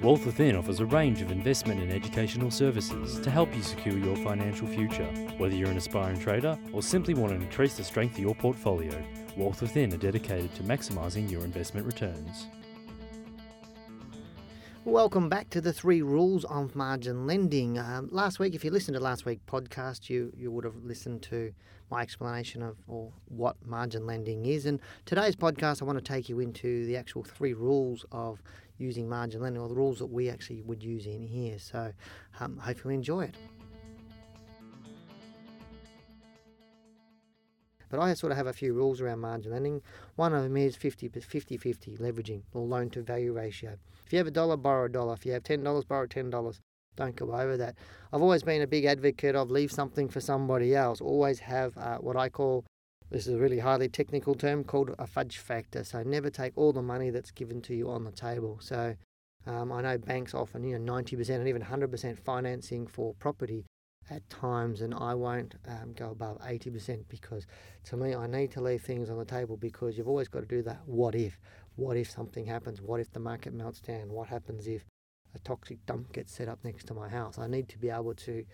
Wealth Within offers a range of investment and educational services to help you secure your financial future. Whether you're an aspiring trader or simply want to increase the strength of your portfolio, Wealth Within are dedicated to maximising your investment returns. Welcome back to the three rules of margin lending. Um, last week, if you listened to last week's podcast, you, you would have listened to my explanation of or what margin lending is. And today's podcast, I want to take you into the actual three rules of using margin lending, or the rules that we actually would use in here. So, um, hope you enjoy it. But I sort of have a few rules around margin lending. One of them is 50 50 leveraging or loan to value ratio. If you have a dollar, borrow a dollar. If you have $10, borrow $10. Don't go over that. I've always been a big advocate of leave something for somebody else. Always have uh, what I call this is a really highly technical term called a fudge factor. So never take all the money that's given to you on the table. So um, I know banks often, you know, 90% and even 100% financing for property at times, and I won't um, go above 80% because to me, I need to leave things on the table because you've always got to do that. What if? What if something happens? What if the market melts down? What happens if a toxic dump gets set up next to my house? I need to be able to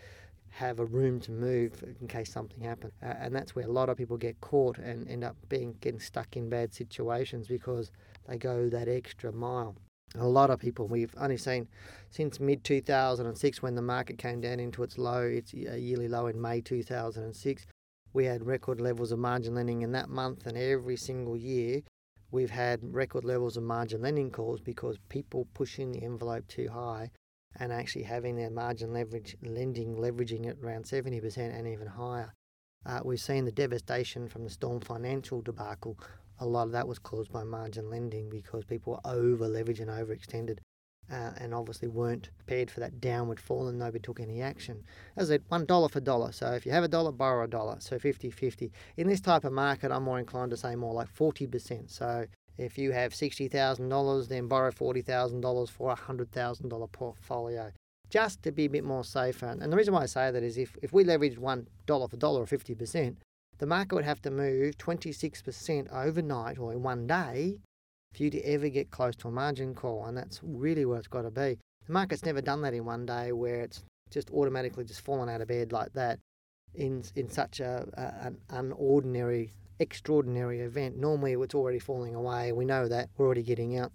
have a room to move in case something happens. Uh, and that's where a lot of people get caught and end up being getting stuck in bad situations because they go that extra mile. A lot of people we've only seen since mid 2006 when the market came down into its low, its yearly low in May 2006. We had record levels of margin lending in that month, and every single year we've had record levels of margin lending calls because people pushing the envelope too high and actually having their margin leverage lending leveraging it around 70% and even higher. Uh, we've seen the devastation from the Storm Financial debacle. A lot of that was caused by margin lending because people were over leveraged and overextended uh, and obviously weren't prepared for that downward fall and nobody took any action. As I said, one dollar for dollar. So if you have a dollar, borrow a dollar. So 50 50. In this type of market, I'm more inclined to say more like 40%. So if you have $60,000, then borrow $40,000 for a $100,000 portfolio, just to be a bit more safer. And the reason why I say that is if, if we leveraged $1 for dollar or 50%, the market would have to move 26% overnight or in one day for you to ever get close to a margin call. And that's really where it's got to be. The market's never done that in one day where it's just automatically just fallen out of bed like that in, in such a, a an unordinary extraordinary event. Normally, it's already falling away. We know that we're already getting out,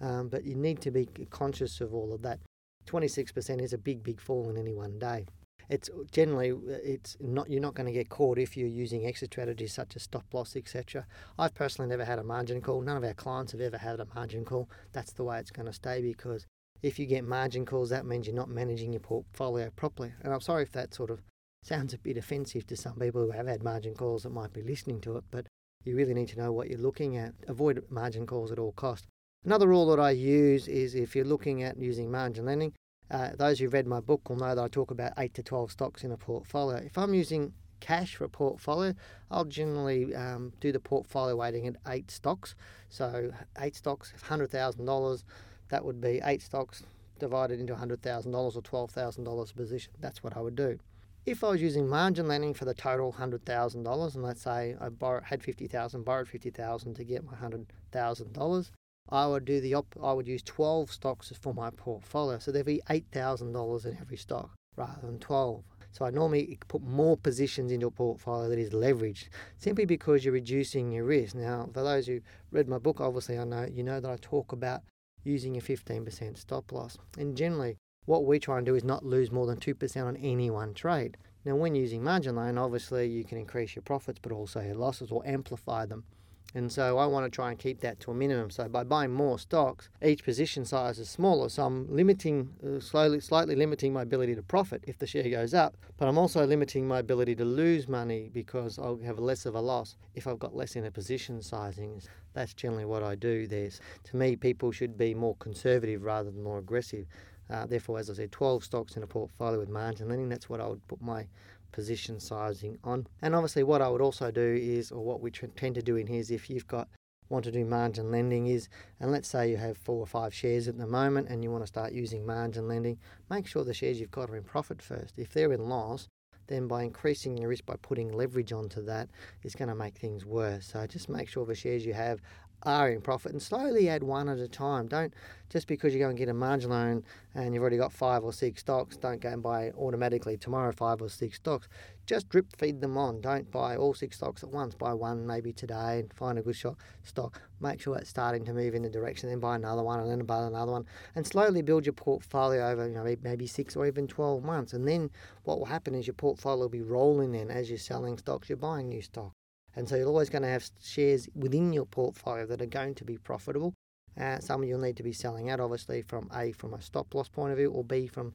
um, but you need to be conscious of all of that. 26% is a big, big fall in any one day. It's generally it's not you're not going to get caught if you're using exit strategies such as stop loss, etc. I've personally never had a margin call. None of our clients have ever had a margin call. That's the way it's going to stay because if you get margin calls, that means you're not managing your portfolio properly. And I'm sorry if that sort of sounds a bit offensive to some people who have had margin calls that might be listening to it, but you really need to know what you're looking at. Avoid margin calls at all cost. Another rule that I use is if you're looking at using margin lending, uh, those who've read my book will know that I talk about 8 to 12 stocks in a portfolio. If I'm using cash for a portfolio, I'll generally um, do the portfolio weighting at 8 stocks. So 8 stocks, $100,000, that would be 8 stocks divided into $100,000 or $12,000 a position. That's what I would do. If I was using margin lending for the total hundred thousand dollars, and let's say I borrowed, had fifty thousand, borrowed fifty thousand to get my hundred thousand dollars, I would do the op- I would use twelve stocks for my portfolio, so there'd be eight thousand dollars in every stock rather than twelve. So I normally put more positions into a portfolio that is leveraged, simply because you're reducing your risk. Now, for those who read my book, obviously I know you know that I talk about using a 15% stop loss, and generally what we try and do is not lose more than 2% on any one trade. Now, when using margin loan, obviously you can increase your profits but also your losses or amplify them. And so I want to try and keep that to a minimum. So by buying more stocks, each position size is smaller. So I'm limiting, uh, slowly, slightly limiting my ability to profit if the share goes up. But I'm also limiting my ability to lose money because I'll have less of a loss if I've got less in a position sizing. That's generally what I do there. To me, people should be more conservative rather than more aggressive. Uh, therefore, as I said, 12 stocks in a portfolio with margin lending. That's what I would put my position sizing on. And obviously, what I would also do is, or what we tend to do in here is if you've got want to do margin lending is, and let's say you have four or five shares at the moment and you want to start using margin lending, make sure the shares you've got are in profit first. If they're in loss, then by increasing your risk by putting leverage onto that is going to make things worse. So just make sure the shares you have are in profit and slowly add one at a time. Don't just because you go and get a margin loan and you've already got five or six stocks, don't go and buy automatically tomorrow five or six stocks. Just drip feed them on. Don't buy all six stocks at once. Buy one maybe today and find a good shot stock. Make sure it's starting to move in the direction, then buy another one and then buy another one. And slowly build your portfolio over you know, maybe six or even 12 months. And then what will happen is your portfolio will be rolling in as you're selling stocks, you're buying new stock. And so you're always going to have shares within your portfolio that are going to be profitable. Uh, some you'll need to be selling out, obviously, from A, from a stop loss point of view, or B, from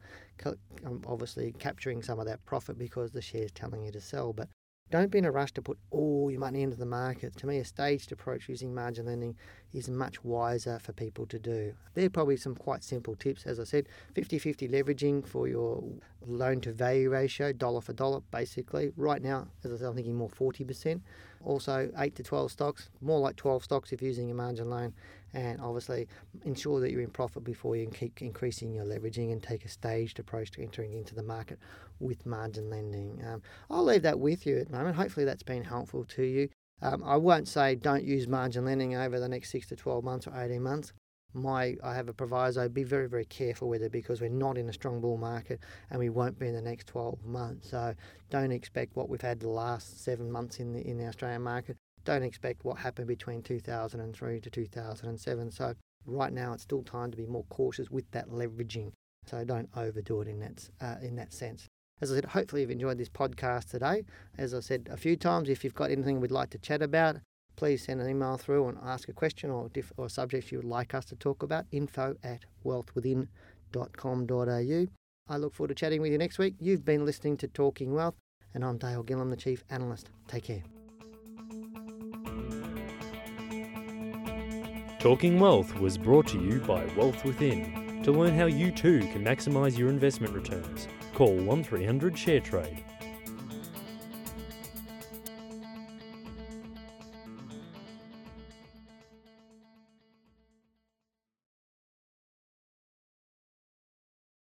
um, obviously capturing some of that profit because the share's telling you to sell. But don't be in a rush to put all your money into the market. To me, a staged approach using margin lending is much wiser for people to do. There are probably some quite simple tips. As I said, 50 50 leveraging for your loan to value ratio, dollar for dollar, basically. Right now, as I said, I'm thinking more 40%. Also, 8 to 12 stocks, more like 12 stocks if using a margin loan. And obviously, ensure that you're in profit before you keep increasing your leveraging and take a staged approach to entering into the market with margin lending. Um, I'll leave that with you at the moment. Hopefully, that's been helpful to you. Um, I won't say don't use margin lending over the next six to 12 months or 18 months. My, I have a proviso, be very, very careful with it because we're not in a strong bull market and we won't be in the next 12 months. So don't expect what we've had the last seven months in the, in the Australian market. Don't expect what happened between 2003 to 2007. So right now it's still time to be more cautious with that leveraging. So don't overdo it in that, uh, in that sense. As I said, hopefully you've enjoyed this podcast today. As I said a few times, if you've got anything we'd like to chat about, please send an email through and ask a question or, diff- or subjects you would like us to talk about. Info at wealthwithin.com.au. I look forward to chatting with you next week. You've been listening to Talking Wealth, and I'm Dale Gillham, the Chief Analyst. Take care. Talking Wealth was brought to you by Wealth Within. To learn how you too can maximise your investment returns, call 1300 ShareTrade